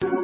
Try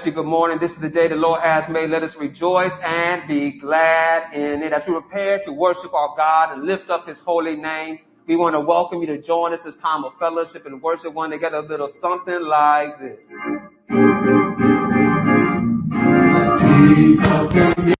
bless you. Good morning. This is the day the Lord has made. Let us rejoice and be glad in it. As we prepare to worship our God and lift up his holy name, we want to welcome you to join us this time of fellowship and worship one together a little something like this. Jesus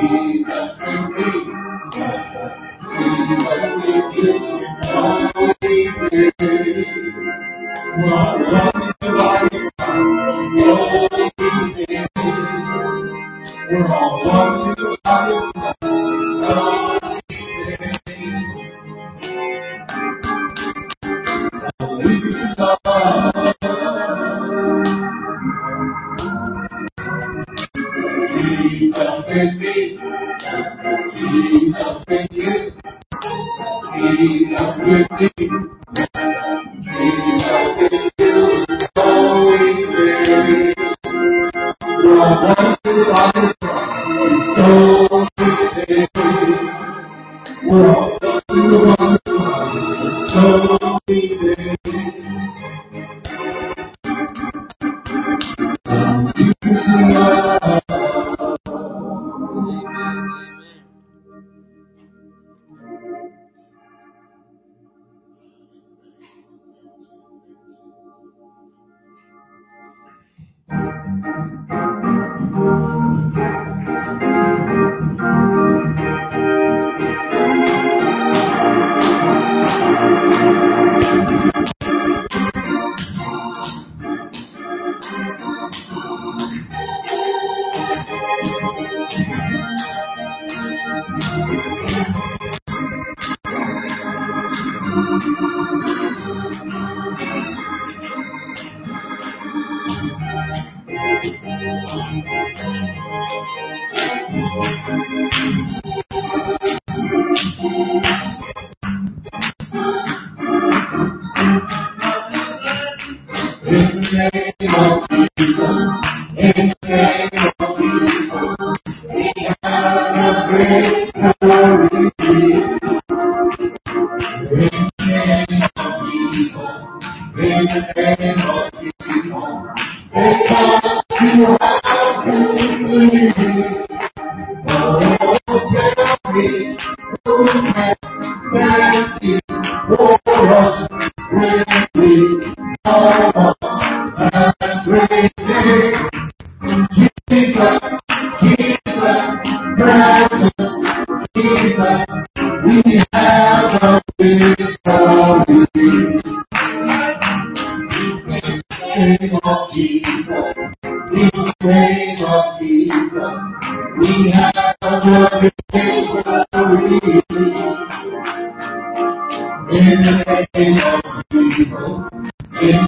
Jesus, we need. Jesus, we need.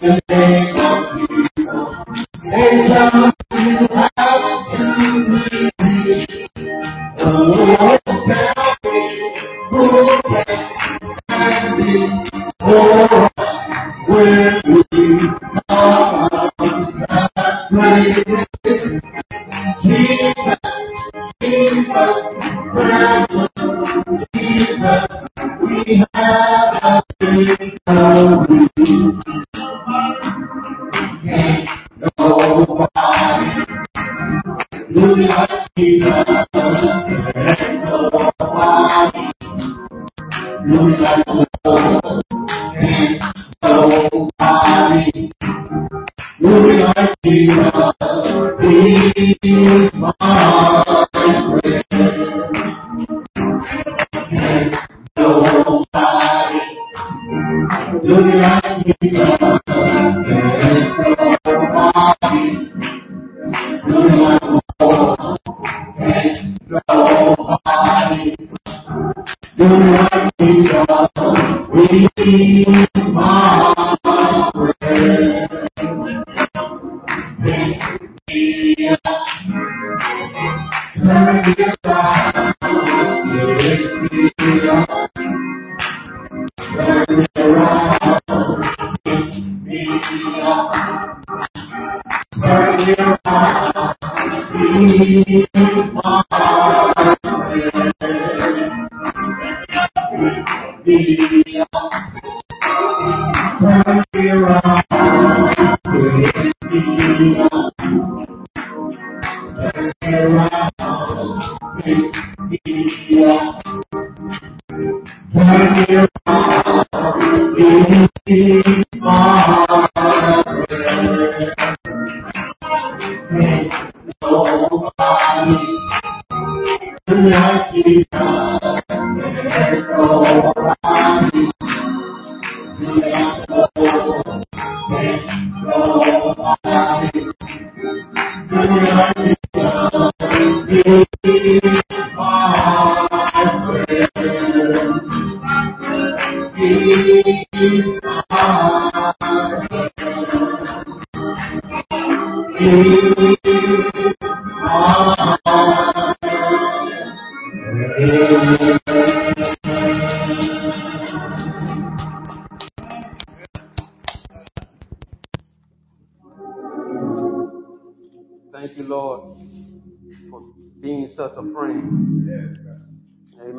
and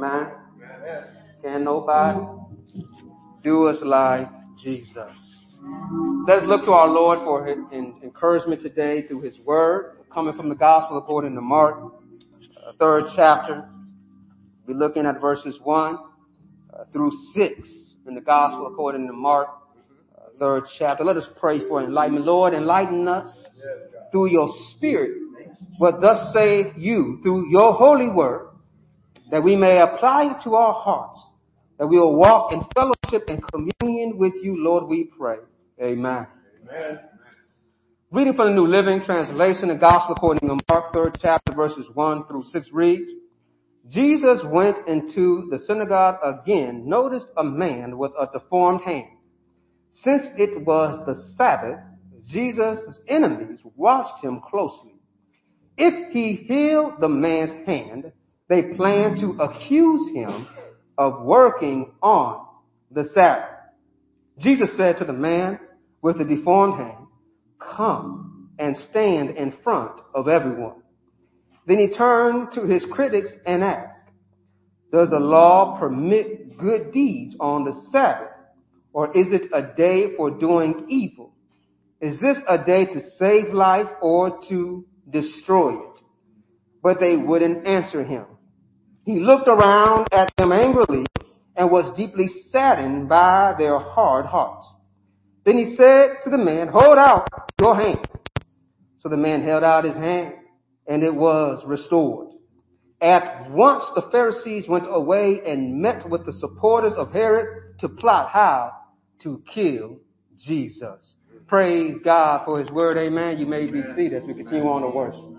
Amen. Can nobody do us like Jesus? Let's look to our Lord for encouragement today through his word, coming from the gospel according to Mark, uh, third chapter. We're looking at verses 1 uh, through 6 in the gospel according to Mark, uh, third chapter. Let us pray for enlightenment. Lord, enlighten us through your spirit what thus say you through your holy word that we may apply it to our hearts, that we will walk in fellowship and communion with you, Lord, we pray. Amen. Amen. Reading from the New Living Translation, the Gospel according to Mark, third chapter, verses 1 through 6 reads, Jesus went into the synagogue again, noticed a man with a deformed hand. Since it was the Sabbath, Jesus' enemies watched him closely. If he healed the man's hand, they planned to accuse him of working on the Sabbath. Jesus said to the man with the deformed hand, Come and stand in front of everyone. Then he turned to his critics and asked, Does the law permit good deeds on the Sabbath, or is it a day for doing evil? Is this a day to save life or to destroy it? But they wouldn't answer him. He looked around at them angrily and was deeply saddened by their hard hearts. Then he said to the man, hold out your hand. So the man held out his hand and it was restored. At once the Pharisees went away and met with the supporters of Herod to plot how to kill Jesus. Praise God for his word. Amen. You may be seated as we continue on to worship.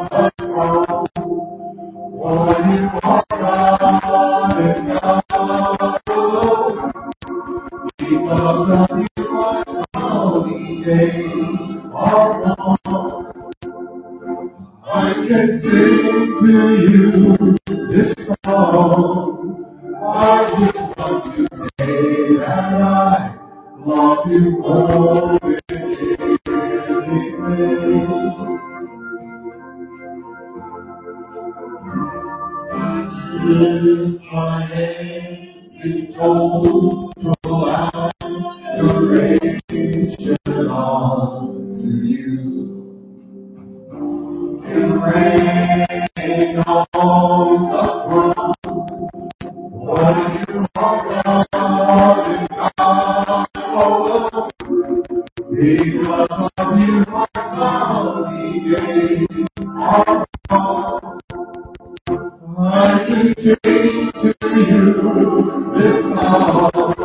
Allah.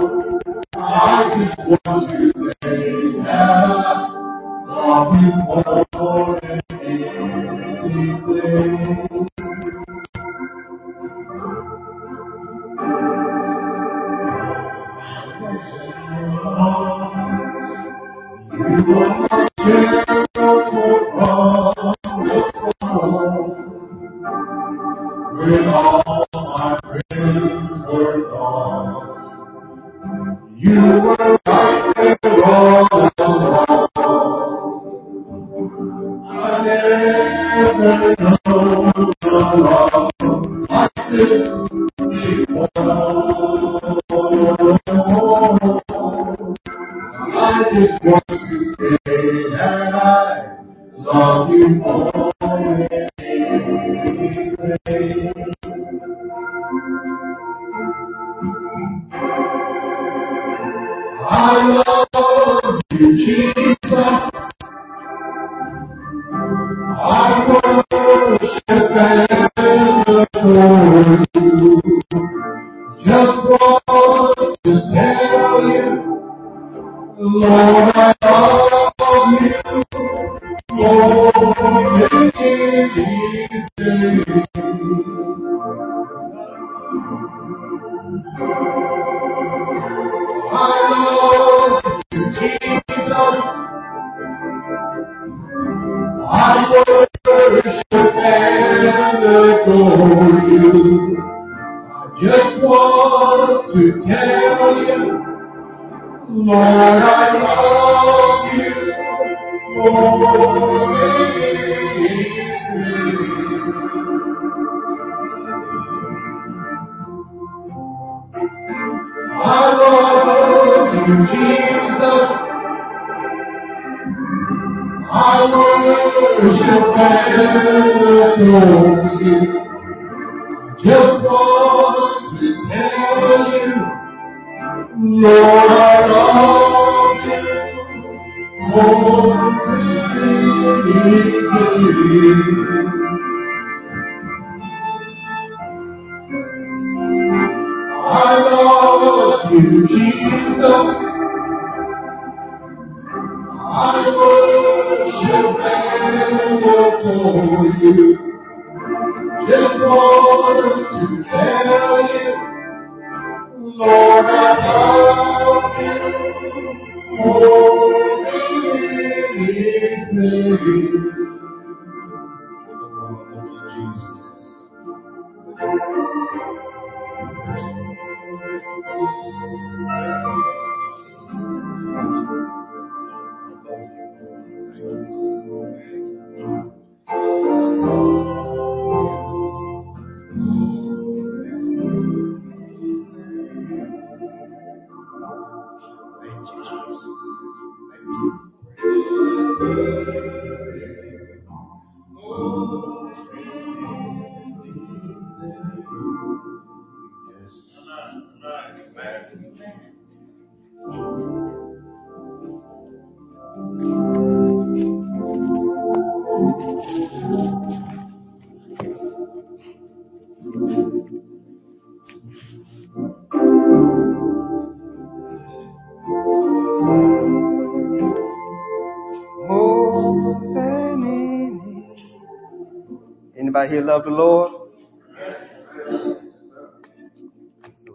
Anybody here love the Lord?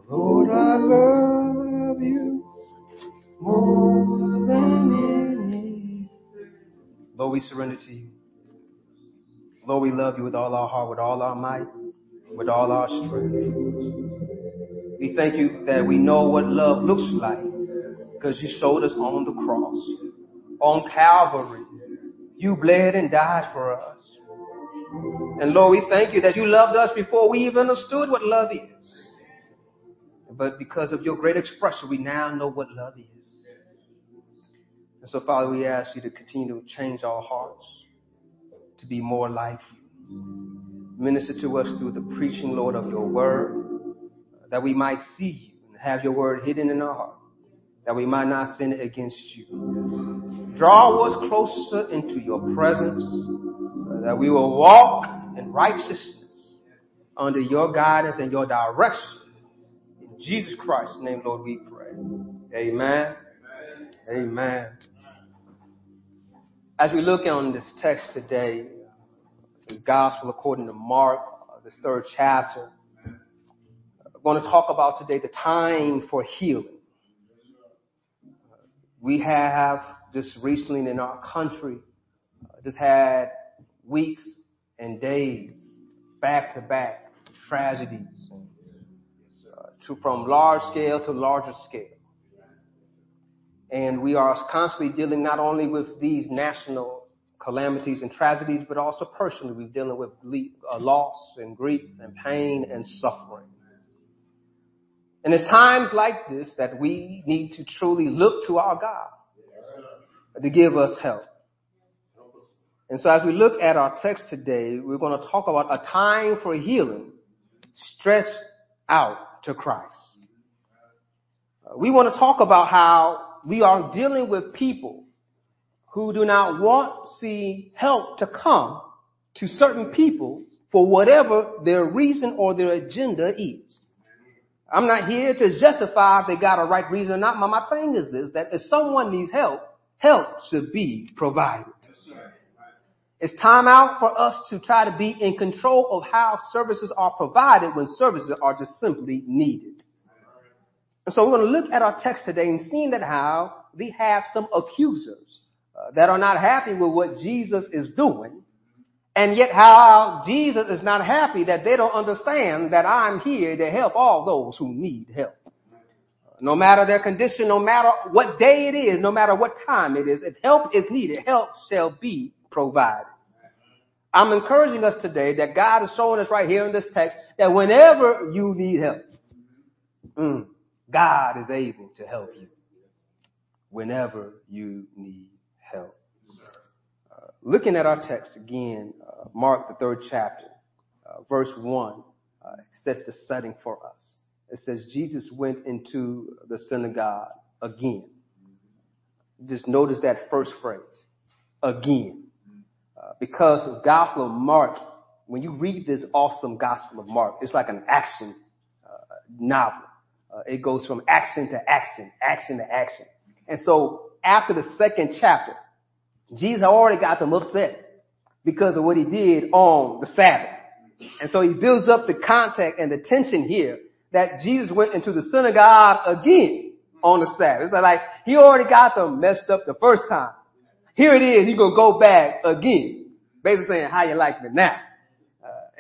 Lord, I love you more than anything. Lord, we surrender to you. Lord, we love you with all our heart, with all our might, with all our strength. We thank you that we know what love looks like because you showed us on the cross, on Calvary. You bled and died for us. And Lord, we thank you that you loved us before we even understood what love is. But because of your great expression, we now know what love is. And so, Father, we ask you to continue to change our hearts to be more like you. Minister to us through the preaching, Lord, of your word, that we might see you and have your word hidden in our heart, that we might not sin against you. Draw us closer into your presence, that we will walk in righteousness under your guidance and your direction. In Jesus Christ's name, Lord, we pray. Amen. Amen. As we look on this text today, the Gospel according to Mark, uh, this third chapter, I'm going to talk about today the time for healing. We have just recently in our country uh, just had weeks and days back to back tragedies uh, to, from large scale to larger scale. And we are constantly dealing not only with these national calamities and tragedies, but also personally, we're dealing with uh, loss and grief and pain and suffering. And it's times like this that we need to truly look to our God to give us help. And so as we look at our text today, we're going to talk about a time for healing stretched out to Christ. Uh, we want to talk about how we are dealing with people who do not want see help to come to certain people for whatever their reason or their agenda is. I'm not here to justify if they got a right reason or not. My, my thing is this, that if someone needs help, help should be provided. It's time out for us to try to be in control of how services are provided when services are just simply needed. And so we're going to look at our text today and seeing that how we have some accusers uh, that are not happy with what Jesus is doing, and yet how Jesus is not happy that they don't understand that I'm here to help all those who need help. No matter their condition, no matter what day it is, no matter what time it is, if help is needed, help shall be provided. I'm encouraging us today that God is showing us right here in this text that whenever you need help, mm, God is able to help you whenever you need help. Uh, looking at our text again, uh, Mark, the third chapter, uh, verse 1, uh, sets the setting for us. It says, Jesus went into the synagogue again. Just notice that first phrase, again. Uh, because the Gospel of Mark, when you read this awesome Gospel of Mark, it's like an action uh, novel. Uh, it goes from action to action, action to action. And so after the second chapter, Jesus already got them upset because of what he did on the Sabbath. And so he builds up the contact and the tension here that Jesus went into the synagogue again on the Sabbath. It's like he already got them messed up the first time. Here it is, he's gonna go back again. Basically saying, how you like me now?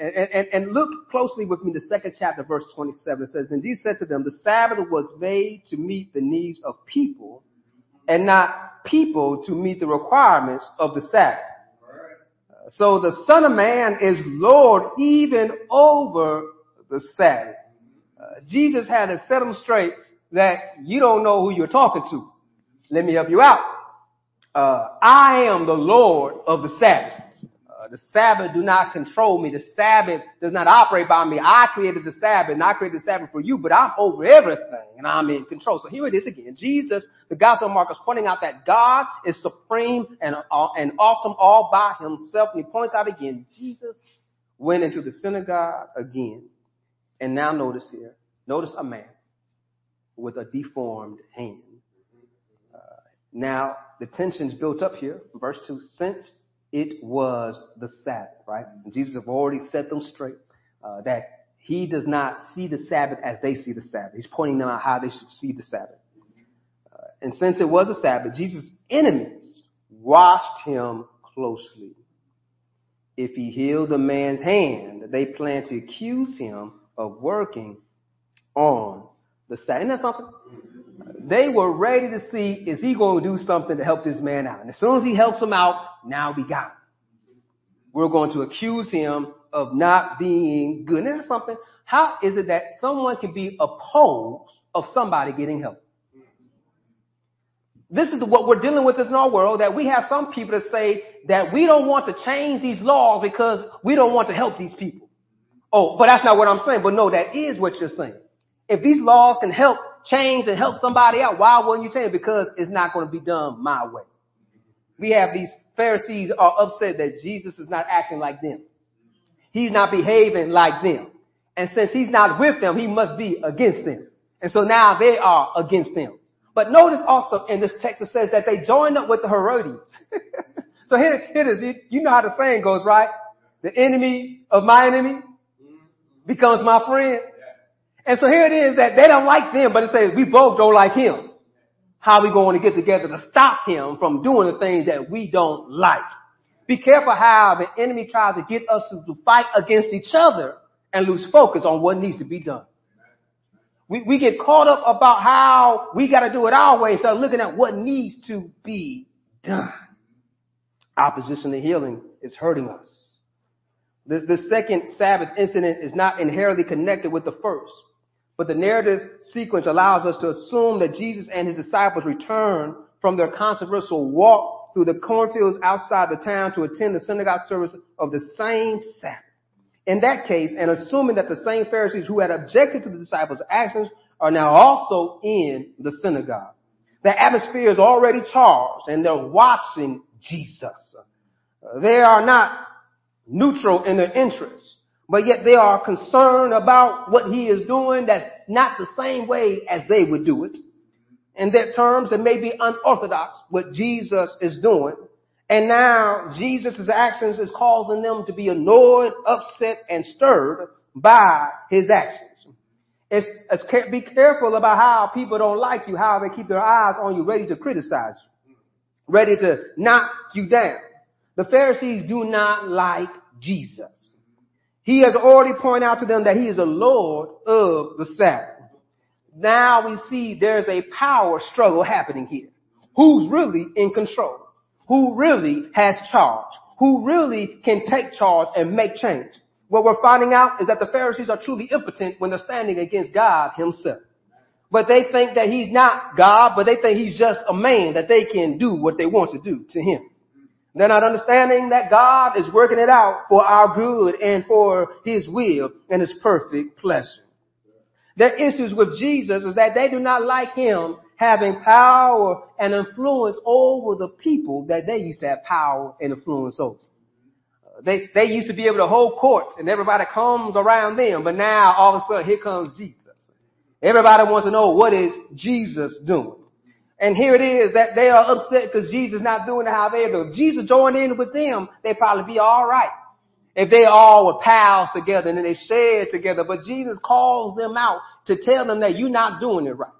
and, and, and look closely with me the second chapter, verse 27. It says, Then Jesus said to them, The Sabbath was made to meet the needs of people and not people to meet the requirements of the Sabbath. So the Son of Man is Lord even over the Sabbath. Uh, Jesus had to set them straight that you don't know who you're talking to. Let me help you out. Uh, I am the Lord of the Sabbath the Sabbath do not control me. The Sabbath does not operate by me. I created the Sabbath and I created the Sabbath for you, but I'm over everything and I'm in control. So here it is again. Jesus, the Gospel of Mark is pointing out that God is supreme and, uh, and awesome all by himself. And he points out again, Jesus went into the synagogue again. And now notice here, notice a man with a deformed hand. Now, the tension's built up here. Verse 2, since It was the Sabbath, right? And Jesus have already set them straight uh, that he does not see the Sabbath as they see the Sabbath. He's pointing them out how they should see the Sabbath. Uh, and since it was a Sabbath, Jesus' enemies watched him closely. If he healed a man's hand, they planned to accuse him of working on the Sabbath. Isn't that something? They were ready to see, is he going to do something to help this man out? And as soon as he helps him out, now we got him. We're going to accuse him of not being good. That something? How is it that someone can be opposed of somebody getting help? This is what we're dealing with in our world, that we have some people that say that we don't want to change these laws because we don't want to help these people. Oh, but that's not what I'm saying. But no, that is what you're saying. If these laws can help change and help somebody out, why wouldn't you change? Because it's not going to be done my way. We have these Pharisees are upset that Jesus is not acting like them. He's not behaving like them. And since he's not with them, he must be against them. And so now they are against them. But notice also in this text it says that they joined up with the Herodians. so here, here it is. You know how the saying goes, right? The enemy of my enemy becomes my friend. And so here it is that they don't like them, but it says we both don't like him. How are we going to get together to stop him from doing the things that we don't like? Be careful how the enemy tries to get us to fight against each other and lose focus on what needs to be done. We, we get caught up about how we got to do it our way instead of looking at what needs to be done. Opposition to healing is hurting us. This, the second Sabbath incident is not inherently connected with the first. But the narrative sequence allows us to assume that Jesus and his disciples return from their controversial walk through the cornfields outside the town to attend the synagogue service of the same Sabbath. In that case, and assuming that the same Pharisees who had objected to the disciples' actions are now also in the synagogue. The atmosphere is already charged and they're watching Jesus. They are not neutral in their interests but yet they are concerned about what he is doing that's not the same way as they would do it. In their terms, it may be unorthodox what Jesus is doing. And now Jesus' actions is causing them to be annoyed, upset, and stirred by his actions. It's, it's, be careful about how people don't like you, how they keep their eyes on you, ready to criticize you, ready to knock you down. The Pharisees do not like Jesus. He has already pointed out to them that he is the Lord of the Sabbath. Now we see there's a power struggle happening here. Who's really in control? Who really has charge? Who really can take charge and make change? What we're finding out is that the Pharisees are truly impotent when they're standing against God himself. But they think that he's not God, but they think he's just a man that they can do what they want to do to him. They're not understanding that God is working it out for our good and for His will and His perfect pleasure. Their issues with Jesus is that they do not like Him having power and influence over the people that they used to have power and influence over. Uh, they, they used to be able to hold court and everybody comes around them, but now all of a sudden here comes Jesus. Everybody wants to know what is Jesus doing. And here it is that they are upset because Jesus is not doing it how they do. If Jesus joined in with them, they'd probably be all right. If they all were pals together and then they shared together. But Jesus calls them out to tell them that you're not doing it right.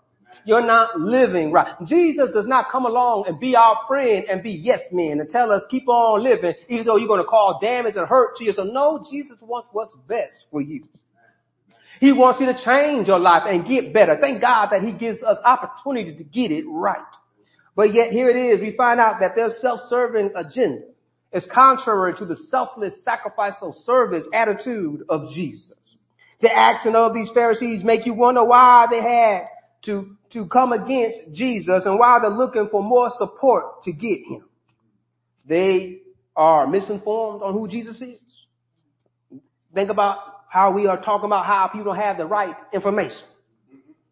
You're not living right. Jesus does not come along and be our friend and be yes men and tell us keep on living even though you're going to cause damage and hurt to you. So no, Jesus wants what's best for you. He wants you to change your life and get better. Thank God that He gives us opportunity to get it right. But yet here it is, we find out that their self-serving agenda is contrary to the selfless, sacrificial service attitude of Jesus. The action of these Pharisees make you wonder why they had to, to come against Jesus and why they're looking for more support to get him. They are misinformed on who Jesus is. Think about how we are talking about how people don't have the right information.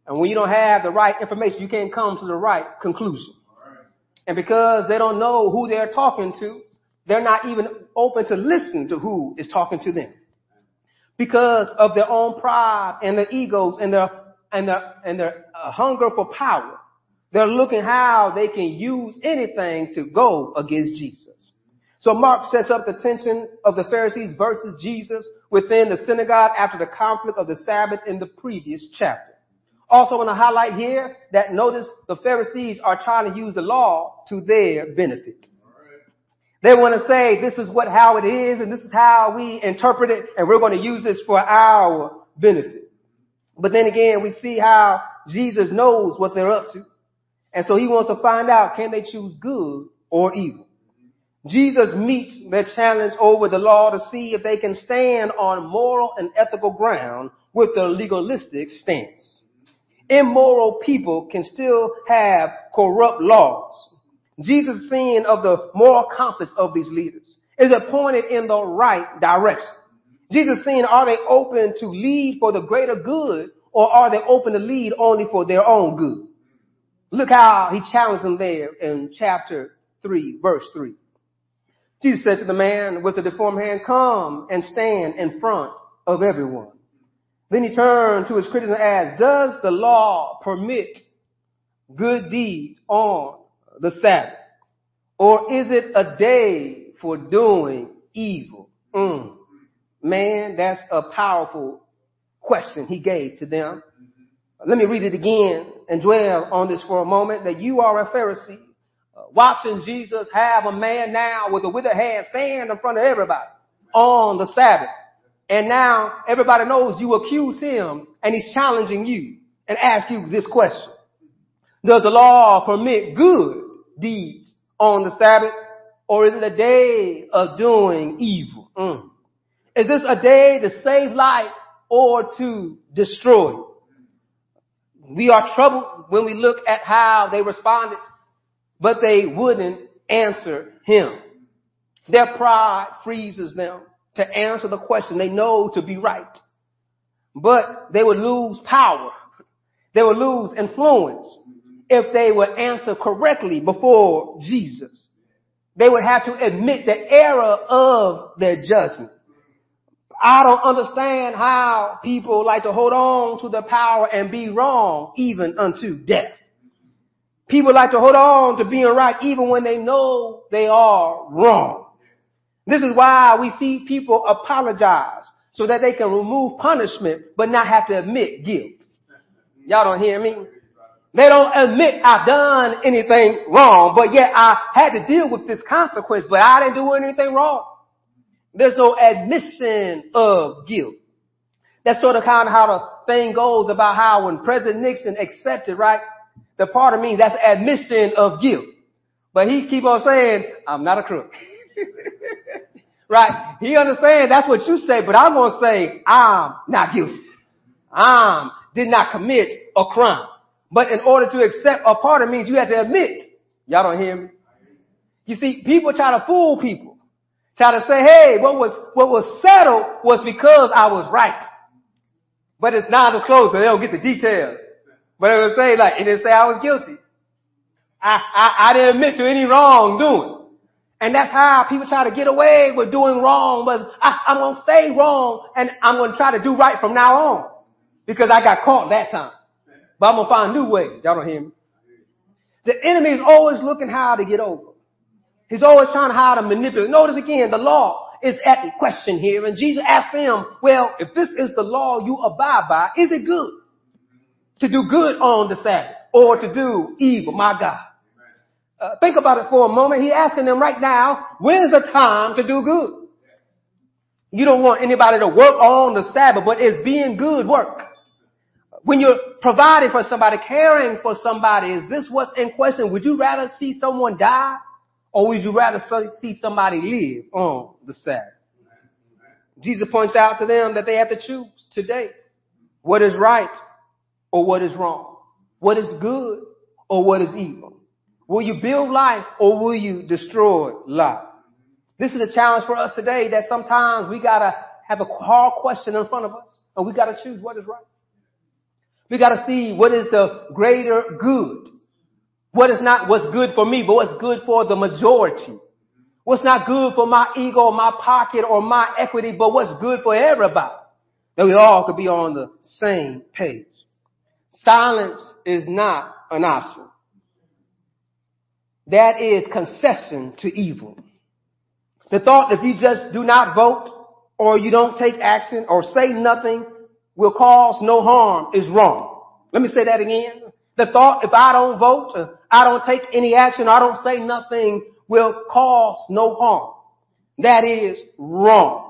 And when you don't have the right information, you can't come to the right conclusion. And because they don't know who they're talking to, they're not even open to listen to who is talking to them. Because of their own pride and their egos and their, and their, and their uh, hunger for power, they're looking how they can use anything to go against Jesus. So Mark sets up the tension of the Pharisees versus Jesus within the synagogue after the conflict of the Sabbath in the previous chapter. Also want to highlight here that notice the Pharisees are trying to use the law to their benefit. They want to say this is what how it is and this is how we interpret it and we're going to use this for our benefit. But then again, we see how Jesus knows what they're up to. And so he wants to find out can they choose good or evil. Jesus meets their challenge over the law to see if they can stand on moral and ethical ground with their legalistic stance. Immoral people can still have corrupt laws. Jesus' seeing of the moral compass of these leaders is pointed in the right direction. Jesus seeing are they open to lead for the greater good or are they open to lead only for their own good? Look how he challenged them there in chapter 3, verse 3. Jesus said to the man with the deformed hand, come and stand in front of everyone. Then he turned to his critics and asked, does the law permit good deeds on the Sabbath? Or is it a day for doing evil? Mm. Man, that's a powerful question he gave to them. Let me read it again and dwell on this for a moment that you are a Pharisee watching Jesus have a man now with a withered hand stand in front of everybody on the Sabbath. And now everybody knows you accuse him and he's challenging you and ask you this question. Does the law permit good deeds on the Sabbath or is it a day of doing evil? Mm. Is this a day to save life or to destroy? We are troubled when we look at how they responded but they wouldn't answer him. Their pride freezes them to answer the question they know to be right. But they would lose power. They would lose influence if they would answer correctly before Jesus. They would have to admit the error of their judgment. I don't understand how people like to hold on to the power and be wrong even unto death. People like to hold on to being right even when they know they are wrong. This is why we see people apologize so that they can remove punishment but not have to admit guilt. Y'all don't hear me? They don't admit I've done anything wrong, but yet I had to deal with this consequence, but I didn't do anything wrong. There's no admission of guilt. That's sort of kind of how the thing goes about how when President Nixon accepted, right, the part of me that's admission of guilt. But he keep on saying, I'm not a crook. right? He understands that's what you say, but I'm going to say, I'm not guilty. I'm did not commit a crime. But in order to accept a part of means you have to admit. Y'all don't hear me? You see, people try to fool people. Try to say, hey, what was, what was settled was because I was right. But it's non-disclosure. They don't get the details. But it would say like, it didn't say I was guilty. I, I, I didn't admit to any wrongdoing. And that's how people try to get away with doing wrong was I, I'm going to stay wrong and I'm going to try to do right from now on because I got caught that time. But I'm going to find new ways. Y'all don't hear me? The enemy is always looking how to get over. He's always trying how to manipulate. Notice again, the law is at the question here. And Jesus asked them, well, if this is the law you abide by, is it good? To do good on the Sabbath or to do evil, my God. Uh, think about it for a moment. He's asking them right now, when's the time to do good? You don't want anybody to work on the Sabbath, but it's being good work. When you're providing for somebody, caring for somebody, is this what's in question? Would you rather see someone die or would you rather see somebody live on the Sabbath? Jesus points out to them that they have to choose today what is right or what is wrong? What is good or what is evil? Will you build life or will you destroy life? This is a challenge for us today that sometimes we gotta have a hard question in front of us and we gotta choose what is right. We gotta see what is the greater good. What is not what's good for me, but what's good for the majority. What's not good for my ego, my pocket, or my equity, but what's good for everybody. That we all could be on the same page. Silence is not an option. That is concession to evil. The thought if you just do not vote or you don't take action or say nothing will cause no harm is wrong. Let me say that again. The thought if I don't vote, uh, I don't take any action, I don't say nothing will cause no harm. That is wrong.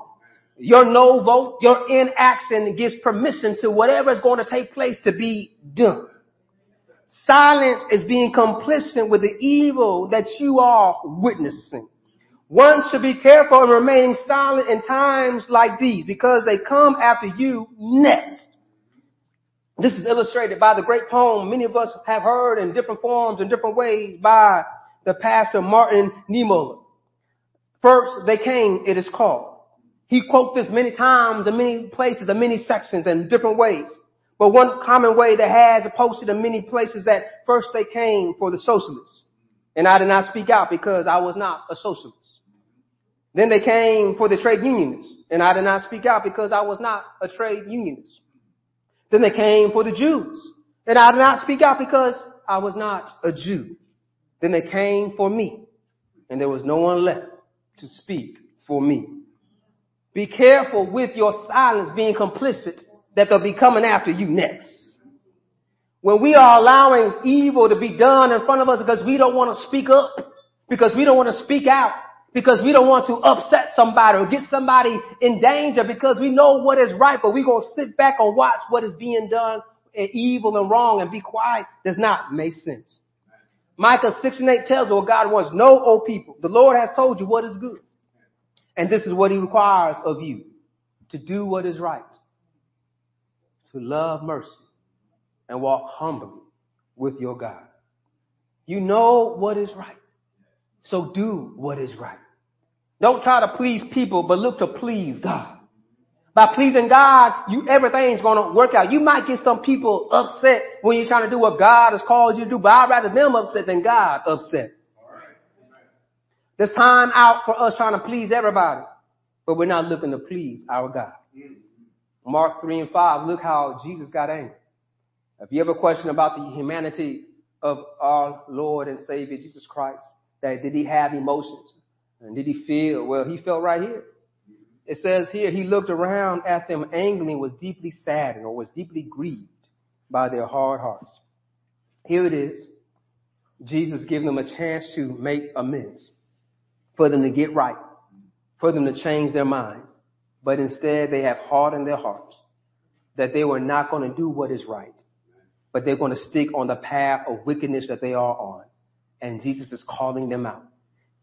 Your no vote, your inaction gives permission to whatever is going to take place to be done. Silence is being complicit with the evil that you are witnessing. One should be careful in remaining silent in times like these because they come after you next. This is illustrated by the great poem many of us have heard in different forms and different ways by the pastor Martin Niemöller. First, they came, it is called. He quotes this many times in many places, in many sections, in different ways. But one common way that has posted in many places that first they came for the socialists. And I did not speak out because I was not a socialist. Then they came for the trade unionists, and I did not speak out because I was not a trade unionist. Then they came for the Jews, and I did not speak out because I was not a Jew. Then they came for me, and there was no one left to speak for me. Be careful with your silence being complicit that they'll be coming after you next. When we are allowing evil to be done in front of us because we don't want to speak up, because we don't want to speak out, because we don't want to upset somebody or get somebody in danger because we know what is right, but we're going to sit back and watch what is being done and evil and wrong and be quiet does not make sense. Micah 6 and 8 tells us what God wants. No, O people, the Lord has told you what is good. And this is what he requires of you. To do what is right. To love mercy. And walk humbly with your God. You know what is right. So do what is right. Don't try to please people, but look to please God. By pleasing God, you, everything's gonna work out. You might get some people upset when you're trying to do what God has called you to do, but I'd rather them upset than God upset. There's time out for us trying to please everybody, but we're not looking to please our God. Mark 3 and 5, look how Jesus got angry. If you have a question about the humanity of our Lord and Savior Jesus Christ, that did he have emotions? And did he feel? Well, he felt right here. It says here, he looked around at them angrily was deeply saddened or was deeply grieved by their hard hearts. Here it is. Jesus giving them a chance to make amends, for them to get right, for them to change their mind. But instead they have hardened their hearts that they were not going to do what is right, but they're going to stick on the path of wickedness that they are on. And Jesus is calling them out.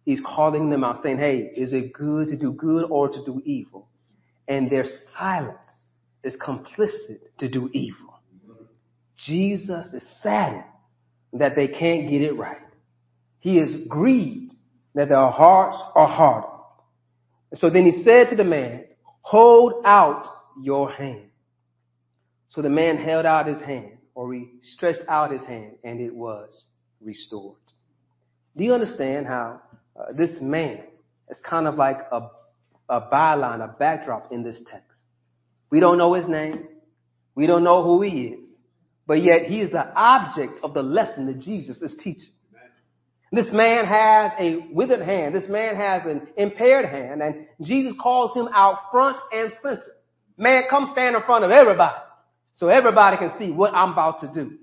He's calling them out saying, hey, is it good to do good or to do evil? And their silence is complicit to do evil. Jesus is saddened that they can't get it right. He is grieved that their hearts are hardened. So then he said to the man, hold out your hand. So the man held out his hand or he stretched out his hand and it was restored. Do you understand how uh, this man is kind of like a, a byline, a backdrop in this text? We don't know his name. We don't know who he is. But yet he is the object of the lesson that Jesus is teaching. This man has a withered hand. This man has an impaired hand and Jesus calls him out front and center. Man, come stand in front of everybody so everybody can see what I'm about to do.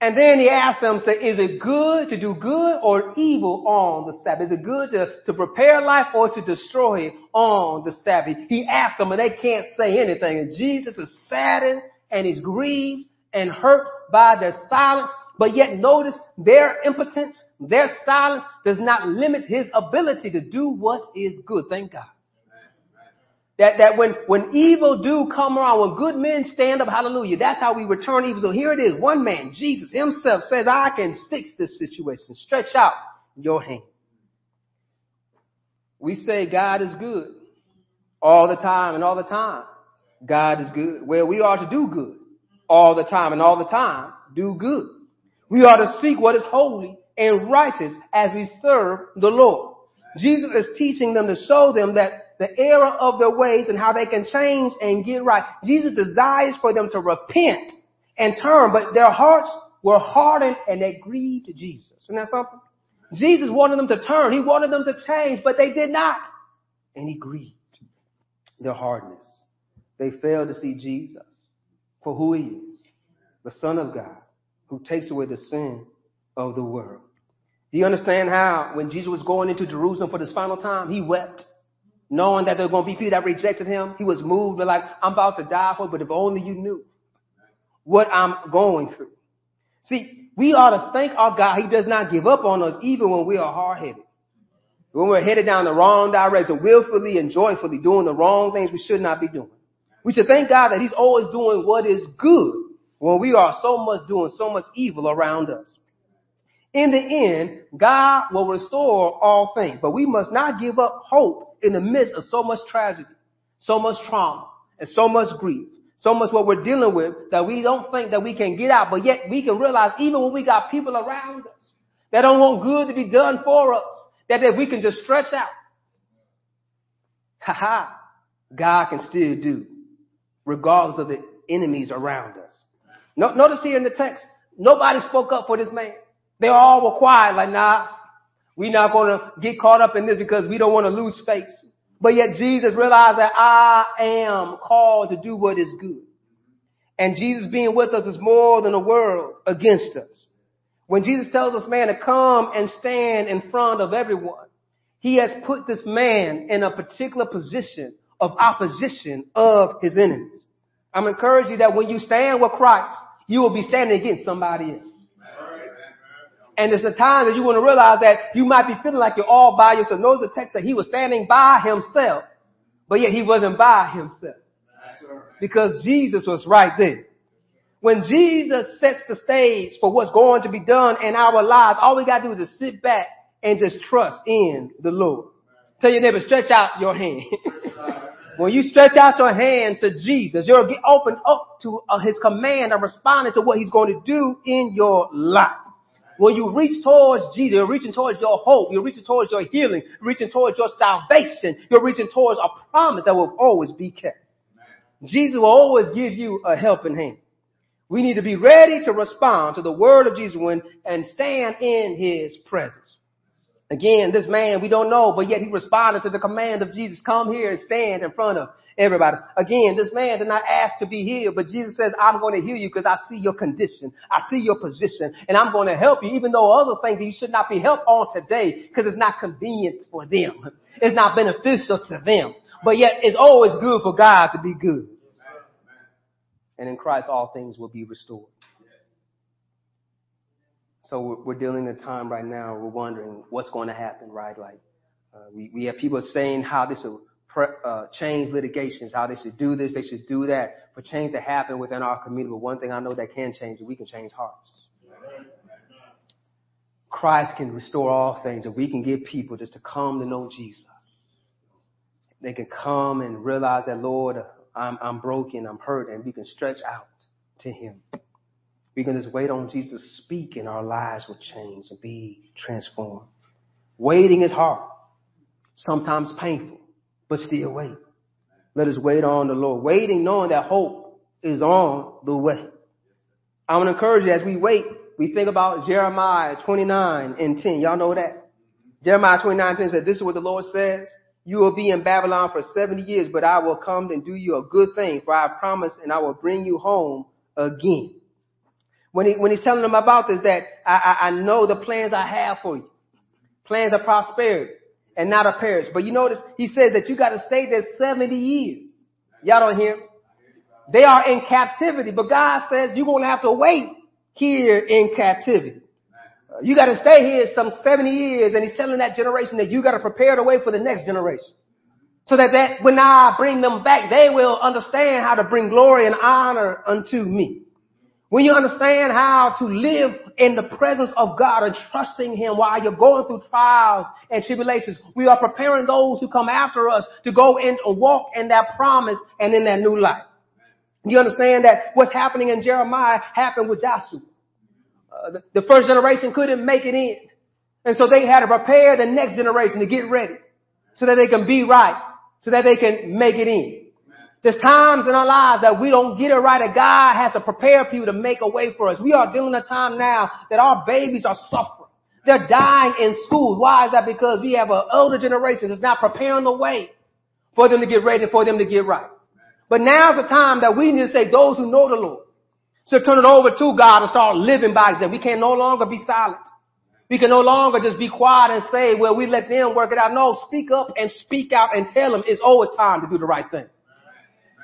And then he asked them, say, is it good to do good or evil on the Sabbath? Is it good to, to prepare life or to destroy it on the Sabbath? He asked them and they can't say anything. And Jesus is saddened and he's grieved and hurt by their silence. But yet notice their impotence, their silence does not limit his ability to do what is good. Thank God. That, that when, when evil do come around, when good men stand up, hallelujah, that's how we return evil. So here it is. One man, Jesus himself says, I can fix this situation. Stretch out your hand. We say God is good all the time and all the time. God is good. Well, we are to do good all the time and all the time do good. We are to seek what is holy and righteous as we serve the Lord. Jesus is teaching them to show them that the error of their ways and how they can change and get right. Jesus desires for them to repent and turn, but their hearts were hardened and they grieved Jesus. Isn't that something? Jesus wanted them to turn. He wanted them to change, but they did not. and he grieved their hardness. They failed to see Jesus for who he is, the Son of God, who takes away the sin of the world. Do you understand how when Jesus was going into Jerusalem for this final time, he wept, knowing that there were going to be people that rejected him. He was moved, but like, I'm about to die for, but if only you knew what I'm going through. See, we ought to thank our God. He does not give up on us even when we are hard headed. When we're headed down the wrong direction, willfully and joyfully doing the wrong things we should not be doing. We should thank God that He's always doing what is good when we are so much doing so much evil around us. In the end, God will restore all things, but we must not give up hope in the midst of so much tragedy, so much trauma, and so much grief, so much what we're dealing with that we don't think that we can get out, but yet we can realize even when we got people around us that don't want good to be done for us, that if we can just stretch out, haha, God can still do, regardless of the enemies around us. No, notice here in the text, nobody spoke up for this man. They all were quiet, like, nah, we're not going to get caught up in this because we don't want to lose face. But yet Jesus realized that I am called to do what is good. And Jesus being with us is more than a world against us. When Jesus tells us, man, to come and stand in front of everyone, he has put this man in a particular position of opposition of his enemies. I'm encouraging you that when you stand with Christ, you will be standing against somebody else. And it's a time that you want to realize that you might be feeling like you're all by yourself. Notice the text that he was standing by himself, but yet he wasn't by himself. Because Jesus was right there. When Jesus sets the stage for what's going to be done in our lives, all we got to do is just sit back and just trust in the Lord. Tell your neighbor, stretch out your hand. when you stretch out your hand to Jesus, you're open up to uh, his command and responding to what he's going to do in your life. When you reach towards Jesus, you're reaching towards your hope, you're reaching towards your healing, you're reaching towards your salvation, you're reaching towards a promise that will always be kept. Jesus will always give you a helping hand. We need to be ready to respond to the word of Jesus when, and stand in his presence. Again, this man, we don't know, but yet he responded to the command of Jesus, come here and stand in front of everybody. Again, this man did not ask to be healed, but Jesus says, I'm going to heal you because I see your condition. I see your position and I'm going to help you, even though others think that you should not be helped on today because it's not convenient for them. It's not beneficial to them. But yet it's always good for God to be good. And in Christ, all things will be restored. So we're dealing in a time right now. We're wondering what's going to happen, right? Like uh, we we have people saying how this will pre- uh, change litigations, how they should do this, they should do that, for change to happen within our community. But one thing I know that can change is we can change hearts. Christ can restore all things, and we can get people just to come to know Jesus. They can come and realize that Lord, I'm I'm broken, I'm hurt, and we can stretch out to Him. We can just wait on Jesus to speak and our lives will change and be transformed. Waiting is hard, sometimes painful, but still wait. Let us wait on the Lord. Waiting knowing that hope is on the way. I want to encourage you as we wait, we think about Jeremiah 29 and 10. Y'all know that? Jeremiah 29 10 says, this is what the Lord says. You will be in Babylon for 70 years, but I will come and do you a good thing, for I promise and I will bring you home again when, he, when he's telling them about this, that I, I, I know the plans I have for you. Plans of prosperity and not of perish. But you notice he says that you got to stay there 70 years. Y'all don't hear? They are in captivity, but God says you're going to have to wait here in captivity. You got to stay here some 70 years, and he's telling that generation that you got to prepare the way for the next generation. So that, that when I bring them back, they will understand how to bring glory and honor unto me. When you understand how to live in the presence of God and trusting Him while you're going through trials and tribulations, we are preparing those who come after us to go and walk in that promise and in that new life. You understand that what's happening in Jeremiah happened with Joshua. Uh, the, the first generation couldn't make it in. And so they had to prepare the next generation to get ready so that they can be right, so that they can make it in. There's times in our lives that we don't get it right that God has to prepare people to make a way for us. We are dealing a time now that our babies are suffering. They're dying in schools. Why is that? Because we have an older generation that's not preparing the way for them to get ready, for them to get right. But now's the time that we need to say, those who know the Lord, should turn it over to God and start living by example. We can no longer be silent. We can no longer just be quiet and say, well, we let them work it out. No, speak up and speak out and tell them it's always time to do the right thing.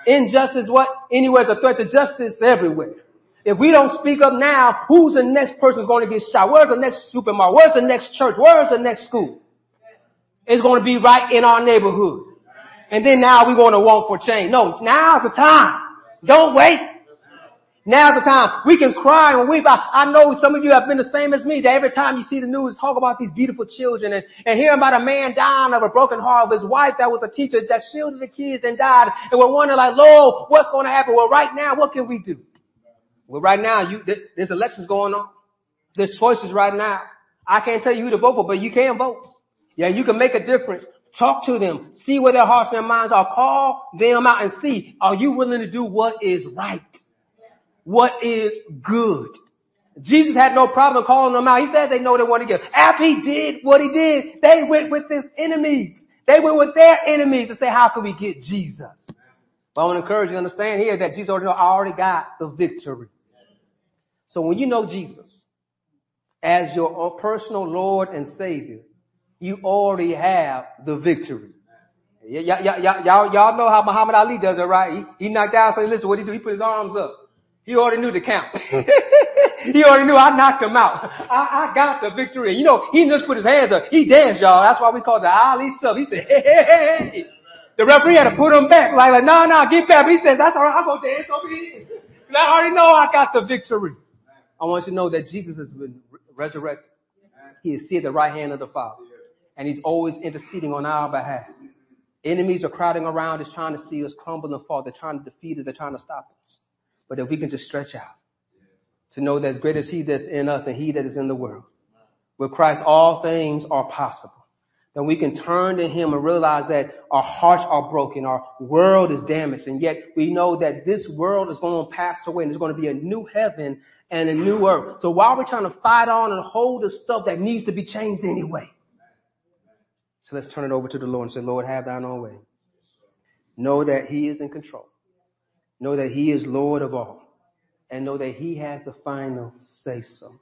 Injustice, what? Anywhere is a threat to justice everywhere. If we don't speak up now, who's the next person going to get shot? Where's the next supermarket? Where's the next church? Where's the next school? It's going to be right in our neighborhood. And then now we're going to want for change. No, now's the time. Don't wait. Now's the time. We can cry and weep. I, I know some of you have been the same as me. That every time you see the news, talk about these beautiful children and, and hearing about a man dying of a broken heart of his wife that was a teacher that shielded the kids and died. And we're wondering like, Lord, what's going to happen? Well, right now, what can we do? Well, right now, you, there's elections going on. There's choices right now. I can't tell you who to vote for, but you can vote. Yeah, you can make a difference. Talk to them. See where their hearts and their minds are. Call them out and see, are you willing to do what is right? What is good? Jesus had no problem calling them out. He said they know they want to give. After he did what he did, they went with his enemies. They went with their enemies to say, how can we get Jesus? But I want to encourage you to understand here that Jesus already, already got the victory. So when you know Jesus as your personal Lord and Savior, you already have the victory. Y'all, y'all, y'all, y'all know how Muhammad Ali does it, right? He, he knocked out, so listen, what he do? He put his arms up. He already knew the count. he already knew I knocked him out. I, I got the victory. You know, he just put his hands up. He danced, y'all. That's why we call it the Ali sub. He said, hey, hey, hey, hey. The referee had to put him back. Like, like no, no, get back. He said, that's all right. I'm going to dance over here. I already know I got the victory. I want you to know that Jesus has been resurrected. He is seated at the right hand of the Father. And he's always interceding on our behalf. Enemies are crowding around us trying to see us crumble and fall. They're trying to defeat us. They're trying to stop us. But if we can just stretch out to know that as great as he that's in us and he that is in the world. With Christ, all things are possible. Then we can turn to him and realize that our hearts are broken, our world is damaged, and yet we know that this world is going to pass away and there's going to be a new heaven and a new earth. So why are we trying to fight on and hold the stuff that needs to be changed anyway? So let's turn it over to the Lord and say, Lord, have thine own way. Know that he is in control. Know that he is Lord of all. And know that he has the final say so.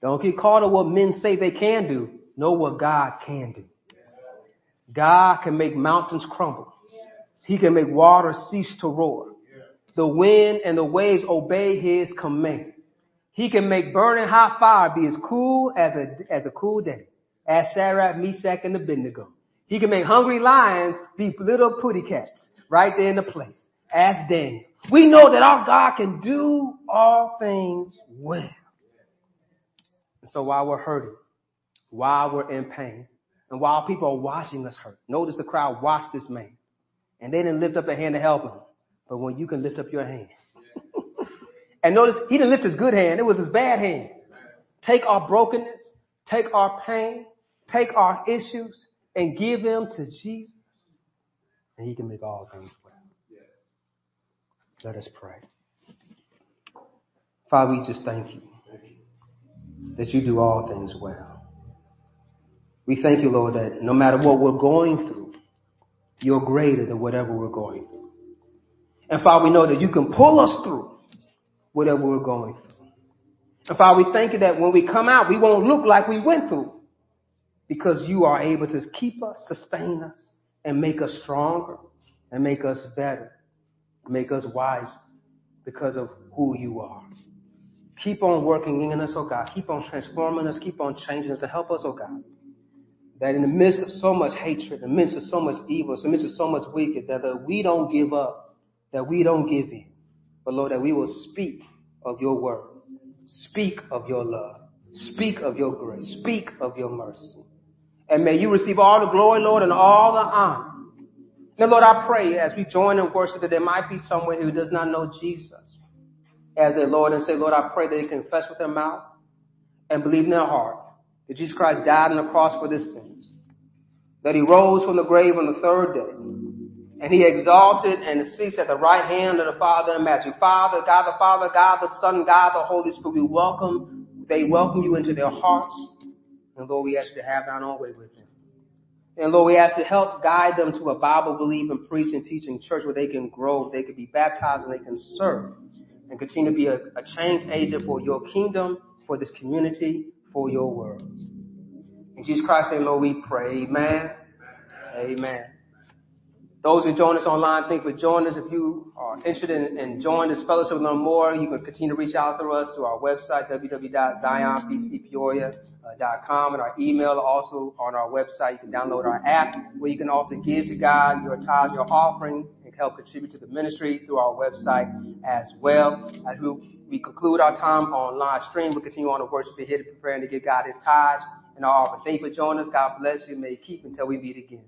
Don't get caught on what men say they can do. Know what God can do. God can make mountains crumble. He can make water cease to roar. The wind and the waves obey his command. He can make burning hot fire be as cool as a, as a cool day. As Shadrach, Meshach, and Abednego. He can make hungry lions be little putty cats right there in the place as Daniel. We know that our God can do all things well. And so while we're hurting, while we're in pain, and while people are watching us hurt, notice the crowd watched this man. And they didn't lift up a hand to help him. But when you can lift up your hand. and notice he didn't lift his good hand, it was his bad hand. Take our brokenness, take our pain, take our issues, and give them to Jesus. And he can make all things well. Let us pray. Father, we just thank you that you do all things well. We thank you, Lord, that no matter what we're going through, you're greater than whatever we're going through. And Father, we know that you can pull us through whatever we're going through. And Father, we thank you that when we come out, we won't look like we went through because you are able to keep us, sustain us, and make us stronger and make us better make us wise because of who you are. Keep on working in us, oh God. Keep on transforming us. Keep on changing us to help us, oh God. That in the midst of so much hatred, in the midst of so much evil, in the midst of so much wicked, that uh, we don't give up, that we don't give in. But Lord, that we will speak of your word. Speak of your love. Speak of your grace. Speak of your mercy. And may you receive all the glory, Lord, and all the honor now, Lord, I pray as we join in worship that there might be someone who does not know Jesus as their Lord and say, Lord, I pray that they confess with their mouth and believe in their heart that Jesus Christ died on the cross for their sins, that he rose from the grave on the third day, and he exalted and sits at the right hand of the Father and Master. Father, God the Father, God the Son, God the Holy Spirit, we welcome, they welcome you into their hearts. And Lord, we ask you to have thine own way with them. And Lord, we ask to help guide them to a Bible believing, preaching, teaching church where they can grow, they can be baptized, and they can serve and continue to be a, a change agent for your kingdom, for this community, for your world. In Jesus Christ's name, Lord, we pray. Amen. Amen. Those who join us online, thank you for joining us. If you are interested in, in joining this fellowship and learn more, you can continue to reach out to us through our website, www.zionbcpeoria.com, Uh, and our email also on our website. You can download our app where you can also give to God your tithe, your offering, and help contribute to the ministry through our website as well. As we, we conclude our time on live stream, we continue on to worship here, preparing to give God his tithes and our offering. Thank you for joining us. God bless you. May keep until we meet again.